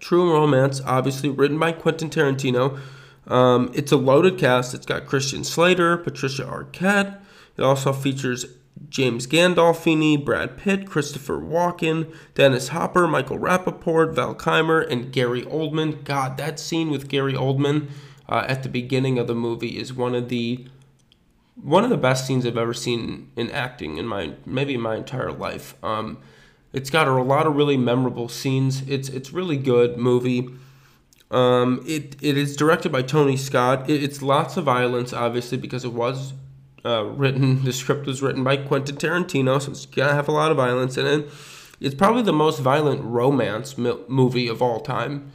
True Romance, obviously written by Quentin Tarantino, um, it's a loaded cast. It's got Christian Slater, Patricia Arquette. It also features James Gandolfini, Brad Pitt, Christopher Walken, Dennis Hopper, Michael Rapaport, Val Kilmer, and Gary Oldman. God, that scene with Gary Oldman uh, at the beginning of the movie is one of the one of the best scenes I've ever seen in acting in my maybe my entire life. Um, it's got a lot of really memorable scenes. It's it's really good movie. Um, it it is directed by Tony Scott. It, it's lots of violence, obviously, because it was uh, written. The script was written by Quentin Tarantino, so it's gonna have a lot of violence in it. It's probably the most violent romance mi- movie of all time.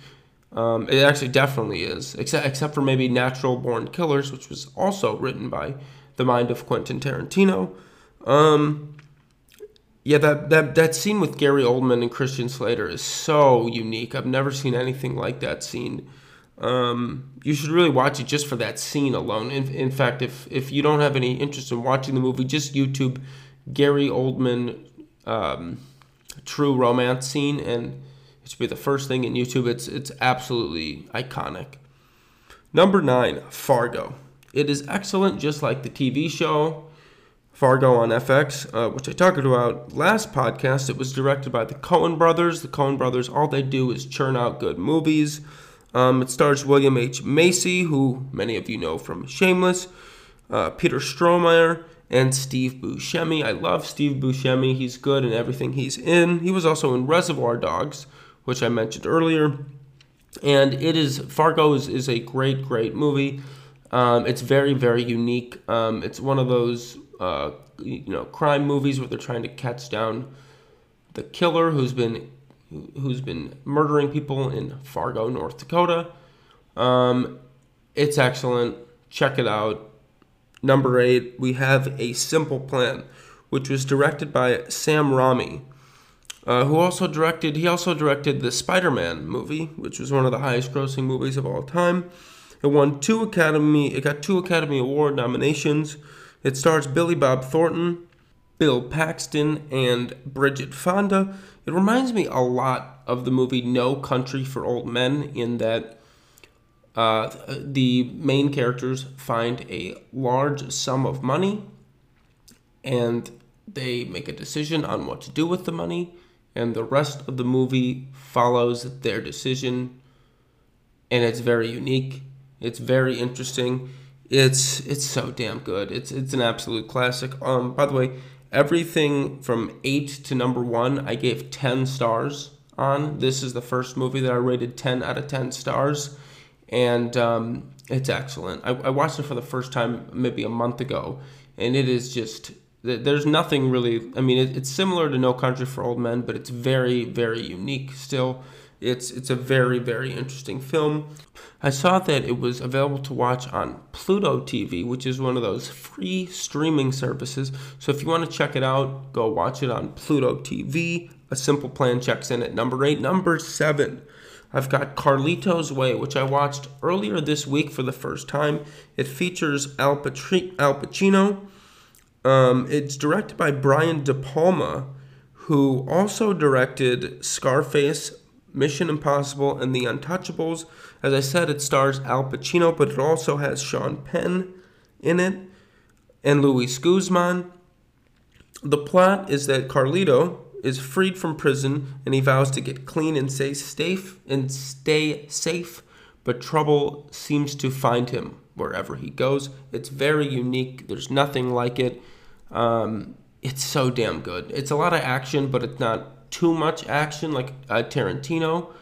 Um, it actually definitely is, except except for maybe Natural Born Killers, which was also written by the mind of Quentin Tarantino. Um, yeah, that, that that scene with Gary Oldman and Christian Slater is so unique. I've never seen anything like that scene. Um, you should really watch it just for that scene alone. In, in fact, if if you don't have any interest in watching the movie, just YouTube Gary Oldman um, true romance scene, and it should be the first thing in YouTube. It's it's absolutely iconic. Number nine, Fargo. It is excellent, just like the TV show Fargo on FX, uh, which I talked about last podcast. It was directed by the Coen brothers. The Coen brothers, all they do is churn out good movies. Um, it stars William H. Macy, who many of you know from Shameless, uh, Peter Stormare, and Steve Buscemi. I love Steve Buscemi. He's good in everything he's in. He was also in Reservoir Dogs, which I mentioned earlier. And it is Fargo is, is a great, great movie. Um, it's very, very unique. Um, it's one of those uh, you know crime movies where they're trying to catch down the killer who's been who's been murdering people in Fargo, North Dakota. Um, it's excellent. Check it out. Number eight, we have A Simple Plan, which was directed by Sam Raimi, uh, who also directed. He also directed the Spider-Man movie, which was one of the highest-grossing movies of all time. It won two Academy. It got two Academy Award nominations. It stars Billy Bob Thornton, Bill Paxton, and Bridget Fonda. It reminds me a lot of the movie No Country for Old Men in that uh, the main characters find a large sum of money and they make a decision on what to do with the money, and the rest of the movie follows their decision. And it's very unique, it's very interesting. It's it's so damn good. It's it's an absolute classic. Um, by the way, everything from eight to number one, I gave ten stars on. This is the first movie that I rated ten out of ten stars, and um, it's excellent. I, I watched it for the first time maybe a month ago, and it is just there's nothing really. I mean, it, it's similar to No Country for Old Men, but it's very very unique still. It's it's a very very interesting film. I saw that it was available to watch on Pluto TV, which is one of those free streaming services. So if you want to check it out, go watch it on Pluto TV. A Simple Plan checks in at number 8. Number 7. I've got Carlito's Way, which I watched earlier this week for the first time. It features Al, Patri- Al Pacino. Um, it's directed by Brian De Palma, who also directed Scarface, Mission Impossible, and The Untouchables. As I said, it stars Al Pacino, but it also has Sean Penn in it and Luis Guzman. The plot is that Carlito is freed from prison and he vows to get clean and stay safe and stay safe, but trouble seems to find him wherever he goes. It's very unique. There's nothing like it. Um, it's so damn good. It's a lot of action, but it's not too much action like uh, Tarantino,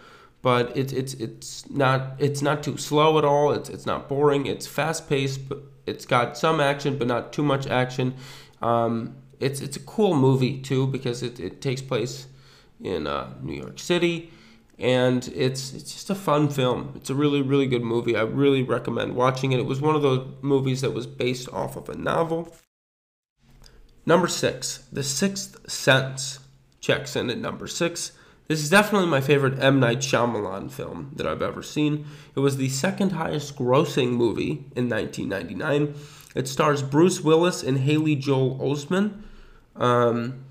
but it's it's it's not it's not too slow at all. It's it's not boring. It's fast paced, but it's got some action, but not too much action. Um, it's it's a cool movie too because it, it takes place in uh, New York City, and it's it's just a fun film. It's a really really good movie. I really recommend watching it. It was one of those movies that was based off of a novel. Number six, The Sixth Sense checks in at number six. This is definitely my favorite M. Night Shyamalan film that I've ever seen. It was the second highest grossing movie in 1999. It stars Bruce Willis and Haley Joel Osment. Um,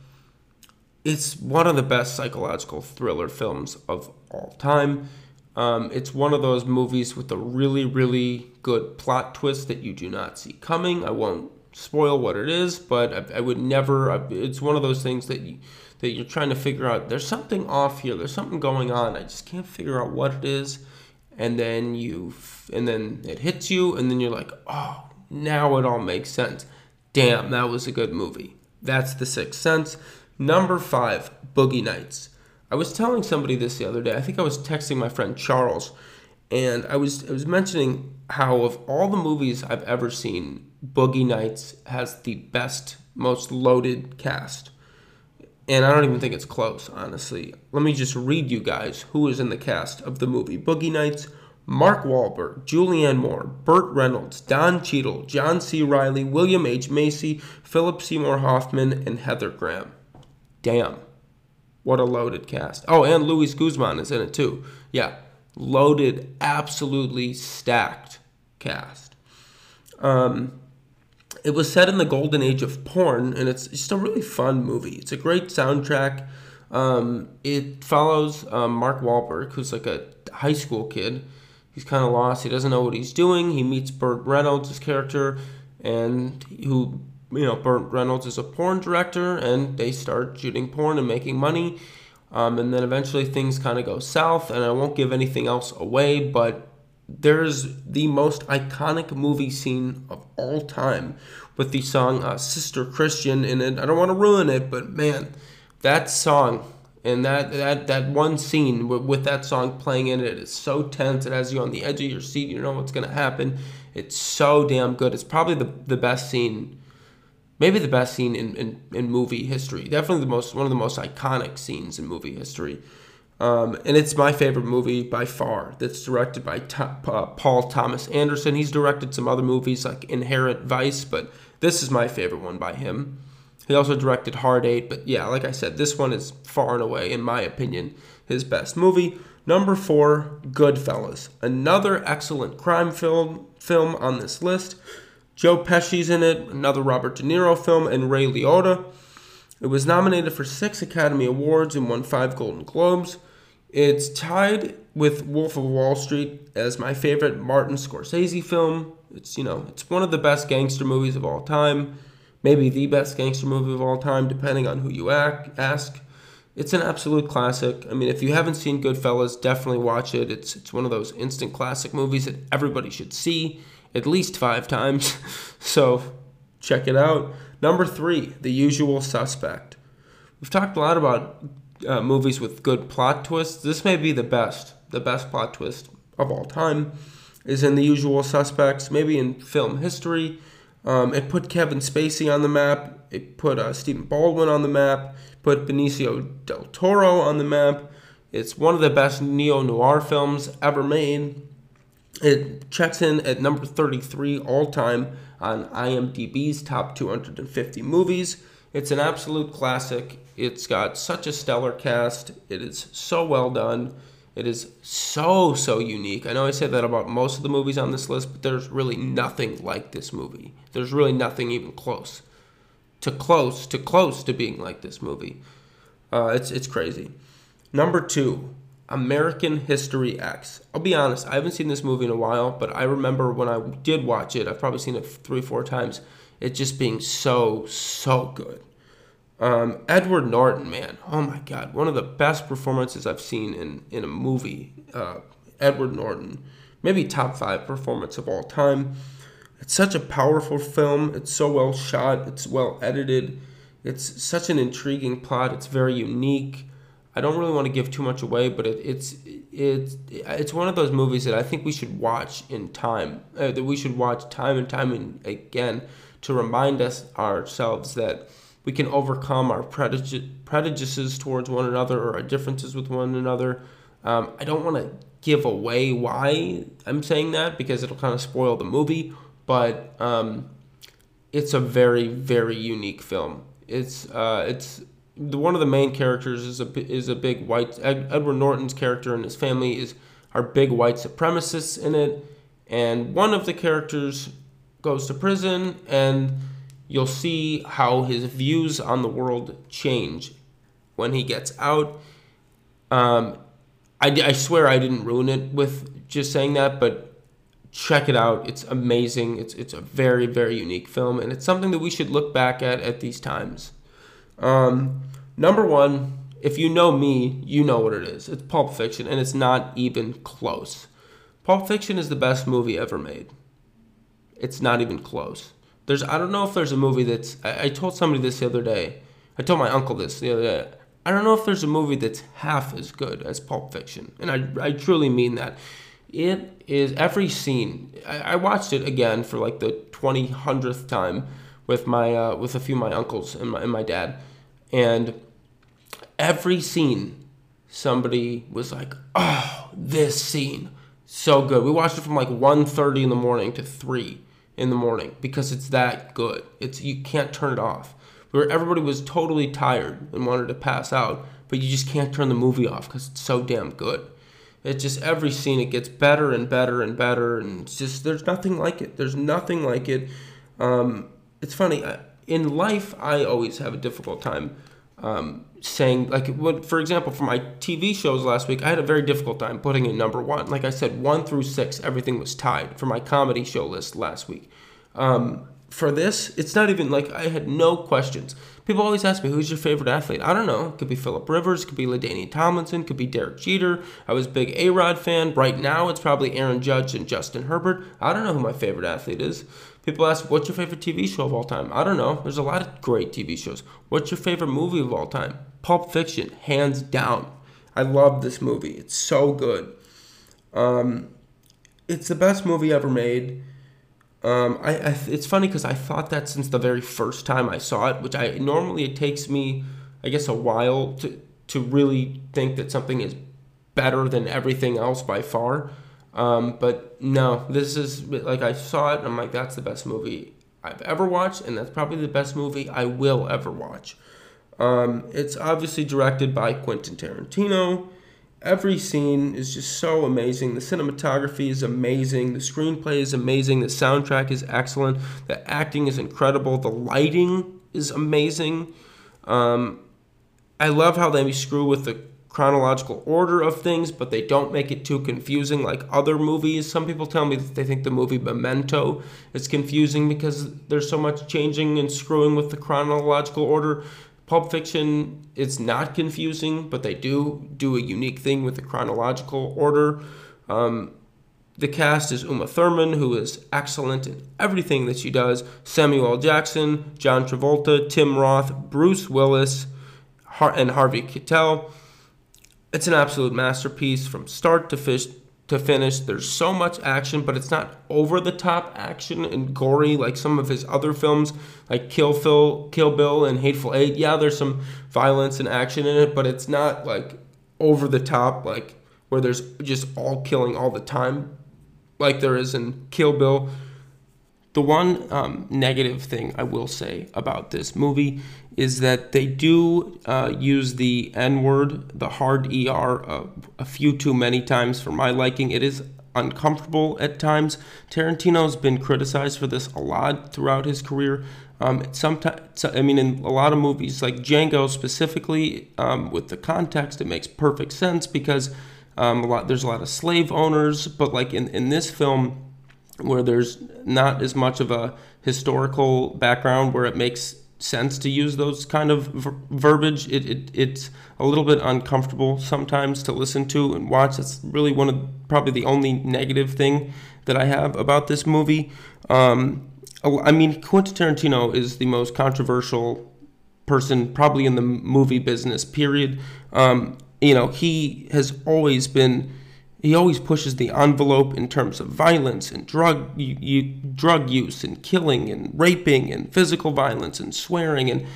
it's one of the best psychological thriller films of all time. Um, it's one of those movies with a really, really good plot twist that you do not see coming. I won't spoil what it is, but I, I would never. I, it's one of those things that you that you're trying to figure out there's something off here there's something going on i just can't figure out what it is. And then you and then it hits you and then you're like oh now it all makes sense. Damn that was a good movie. That's the sixth sense. Number five boogie nights. I was telling somebody this the other day i think i was texting my friend charles and i was i was mentioning how of all the movies i've ever seen boogie nights has the best most loaded cast and I don't even think it's close, honestly. Let me just read you guys who is in the cast of the movie Boogie Nights. Mark Wahlberg, Julianne Moore, Burt Reynolds, Don Cheadle, John C. Reilly, William H. Macy, Philip Seymour Hoffman, and Heather Graham. Damn. What a loaded cast. Oh, and Luis Guzman is in it too. Yeah, loaded, absolutely stacked cast. Um, it was set in the golden age of porn, and it's just a really fun movie. It's a great soundtrack. Um, it follows um, Mark Wahlberg, who's like a high school kid. He's kind of lost. He doesn't know what he's doing. He meets Burt Reynolds' his character, and who you know, Burt Reynolds is a porn director, and they start shooting porn and making money. Um, and then eventually things kind of go south, and I won't give anything else away, but there's the most iconic movie scene of all time with the song uh, Sister Christian in it. I don't want to ruin it, but man, that song and that that that one scene with, with that song playing in it is so tense. It has you on the edge of your seat. You know what's gonna happen. It's so damn good. It's probably the the best scene maybe the best scene in, in, in movie history. Definitely the most one of the most iconic scenes in movie history. Um, and it's my favorite movie by far. That's directed by Paul Thomas Anderson. He's directed some other movies like Inherent Vice, but this is my favorite one by him. He also directed Hard Eight, but yeah, like I said, this one is far and away, in my opinion, his best movie. Number four, Goodfellas, another excellent crime film film on this list. Joe Pesci's in it, another Robert De Niro film, and Ray Liotta. It was nominated for six Academy Awards and won five Golden Globes. It's tied with Wolf of Wall Street as my favorite Martin Scorsese film. It's you know it's one of the best gangster movies of all time, maybe the best gangster movie of all time, depending on who you ask. It's an absolute classic. I mean, if you haven't seen Goodfellas, definitely watch it. It's it's one of those instant classic movies that everybody should see at least five times. so check it out. Number three, The Usual Suspect. We've talked a lot about uh, movies with good plot twists. This may be the best, the best plot twist of all time. Is in The Usual Suspects, maybe in film history. Um, it put Kevin Spacey on the map. It put uh, Stephen Baldwin on the map. Put Benicio del Toro on the map. It's one of the best neo noir films ever made. It checks in at number 33 all time on IMDb's top 250 movies. It's an absolute classic. It's got such a stellar cast. It is so well done. It is so, so unique. I know I said that about most of the movies on this list, but there's really nothing like this movie. There's really nothing even close to close to close to being like this movie. Uh, it's it's crazy. Number two, American History X. I'll be honest, I haven't seen this movie in a while, but I remember when I did watch it, I've probably seen it three, four times, it just being so, so good. Um, Edward Norton, man, oh my God, one of the best performances I've seen in, in a movie. Uh, Edward Norton, maybe top five performance of all time. It's such a powerful film. It's so well shot. It's well edited. It's such an intriguing plot. It's very unique. I don't really want to give too much away, but it, it's it's it's one of those movies that I think we should watch in time. Uh, that we should watch time and time and again to remind us ourselves that we can overcome our prejudices towards one another or our differences with one another. Um, I don't want to give away why I'm saying that because it'll kind of spoil the movie, but um, it's a very very unique film. It's uh, it's the one of the main characters is a is a big white Ed, Edward Norton's character and his family is are big white supremacists in it, and one of the characters goes to prison, and you'll see how his views on the world change when he gets out. Um, I, I swear I didn't ruin it with just saying that, but check it out. It's amazing. It's it's a very very unique film, and it's something that we should look back at at these times. Um, number one, if you know me, you know what it is. It's Pulp Fiction, and it's not even close. Pulp Fiction is the best movie ever made. It's not even close. There's I don't know if there's a movie that's I, I told somebody this the other day. I told my uncle this the other day. I don't know if there's a movie that's half as good as Pulp Fiction, and I I truly mean that. It is every scene. I, I watched it again for like the twenty hundredth time with my uh, with a few of my uncles and my, and my dad, and every scene, somebody was like, "Oh, this scene, so good." We watched it from like 1.30 in the morning to three in the morning because it's that good. It's you can't turn it off. Where everybody was totally tired and wanted to pass out, but you just can't turn the movie off because it's so damn good. It's just every scene it gets better and better and better, and just there's nothing like it. There's nothing like it. Um, it's funny in life. I always have a difficult time um, saying like for example, for my TV shows last week, I had a very difficult time putting in number one. Like I said, one through six, everything was tied for my comedy show list last week. Um, for this, it's not even like I had no questions. People always ask me, who's your favorite athlete? I don't know. It could be Philip Rivers, could be LaDainian Tomlinson, could be Derek Jeter. I was a big A Rod fan. Right now, it's probably Aaron Judge and Justin Herbert. I don't know who my favorite athlete is. People ask, what's your favorite TV show of all time? I don't know. There's a lot of great TV shows. What's your favorite movie of all time? Pulp Fiction, hands down. I love this movie. It's so good. Um, it's the best movie ever made. Um, I, I, it's funny because I thought that since the very first time I saw it, which I normally it takes me, I guess, a while to to really think that something is better than everything else by far. Um, but no, this is like I saw it and I'm like, that's the best movie I've ever watched, and that's probably the best movie I will ever watch. Um, it's obviously directed by Quentin Tarantino. Every scene is just so amazing. The cinematography is amazing. The screenplay is amazing. The soundtrack is excellent. The acting is incredible. The lighting is amazing. Um, I love how they screw with the chronological order of things, but they don't make it too confusing like other movies. Some people tell me that they think the movie Memento is confusing because there's so much changing and screwing with the chronological order. Pulp Fiction, it's not confusing, but they do do a unique thing with the chronological order. Um, the cast is Uma Thurman, who is excellent in everything that she does. Samuel Jackson, John Travolta, Tim Roth, Bruce Willis, and Harvey Keitel it's an absolute masterpiece from start to fish to finish. There's so much action, but it's not over the top action and gory like some of his other films, like Kill Phil, Kill Bill, and Hateful Eight. Yeah, there's some violence and action in it, but it's not like over the top, like where there's just all killing all the time, like there is in Kill Bill. The one um, negative thing I will say about this movie is that they do uh, use the N word, the hard ER, uh, a few too many times for my liking. It is uncomfortable at times. Tarantino's been criticized for this a lot throughout his career. Um, sometimes, I mean, in a lot of movies, like Django specifically, um, with the context, it makes perfect sense because um, a lot there's a lot of slave owners. But like in in this film, where there's not as much of a historical background where it makes sense to use those kind of ver- verbiage. It, it, it's a little bit uncomfortable sometimes to listen to and watch. That's really one of probably the only negative thing that I have about this movie. Um, I mean, Quentin Tarantino is the most controversial person probably in the movie business, period. Um, you know, he has always been he always pushes the envelope in terms of violence and drug you, you, drug use and killing and raping and physical violence and swearing and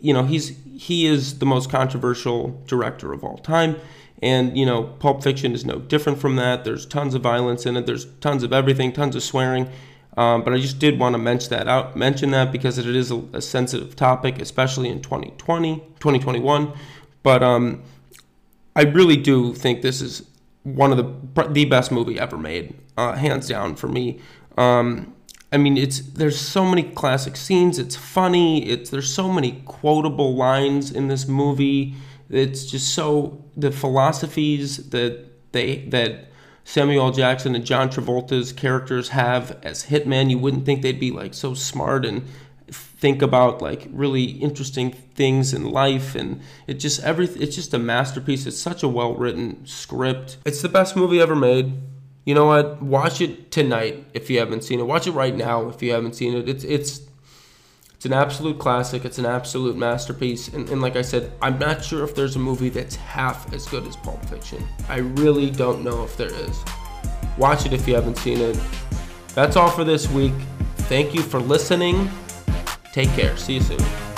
you know he's he is the most controversial director of all time and you know Pulp Fiction is no different from that. There's tons of violence in it. There's tons of everything, tons of swearing. Um, but I just did want to mention that out, mention that because it is a, a sensitive topic, especially in 2020, 2021. But um, I really do think this is one of the the best movie ever made, uh, hands down for me. Um, I mean, it's there's so many classic scenes. It's funny. It's there's so many quotable lines in this movie. It's just so the philosophies that they that Samuel Jackson and John Travolta's characters have as hitmen. You wouldn't think they'd be like so smart and think about like really interesting things in life and it just every it's just a masterpiece. It's such a well written script. It's the best movie ever made. You know what? Watch it tonight if you haven't seen it. Watch it right now if you haven't seen it. It's it's it's an absolute classic. It's an absolute masterpiece. And, and like i said i'm not sure if there's a movie that's half as good as pulp fiction. I really don't know if there is. Watch it if you haven't seen it. That's all for this week. Thank you for listening Take care. See you soon.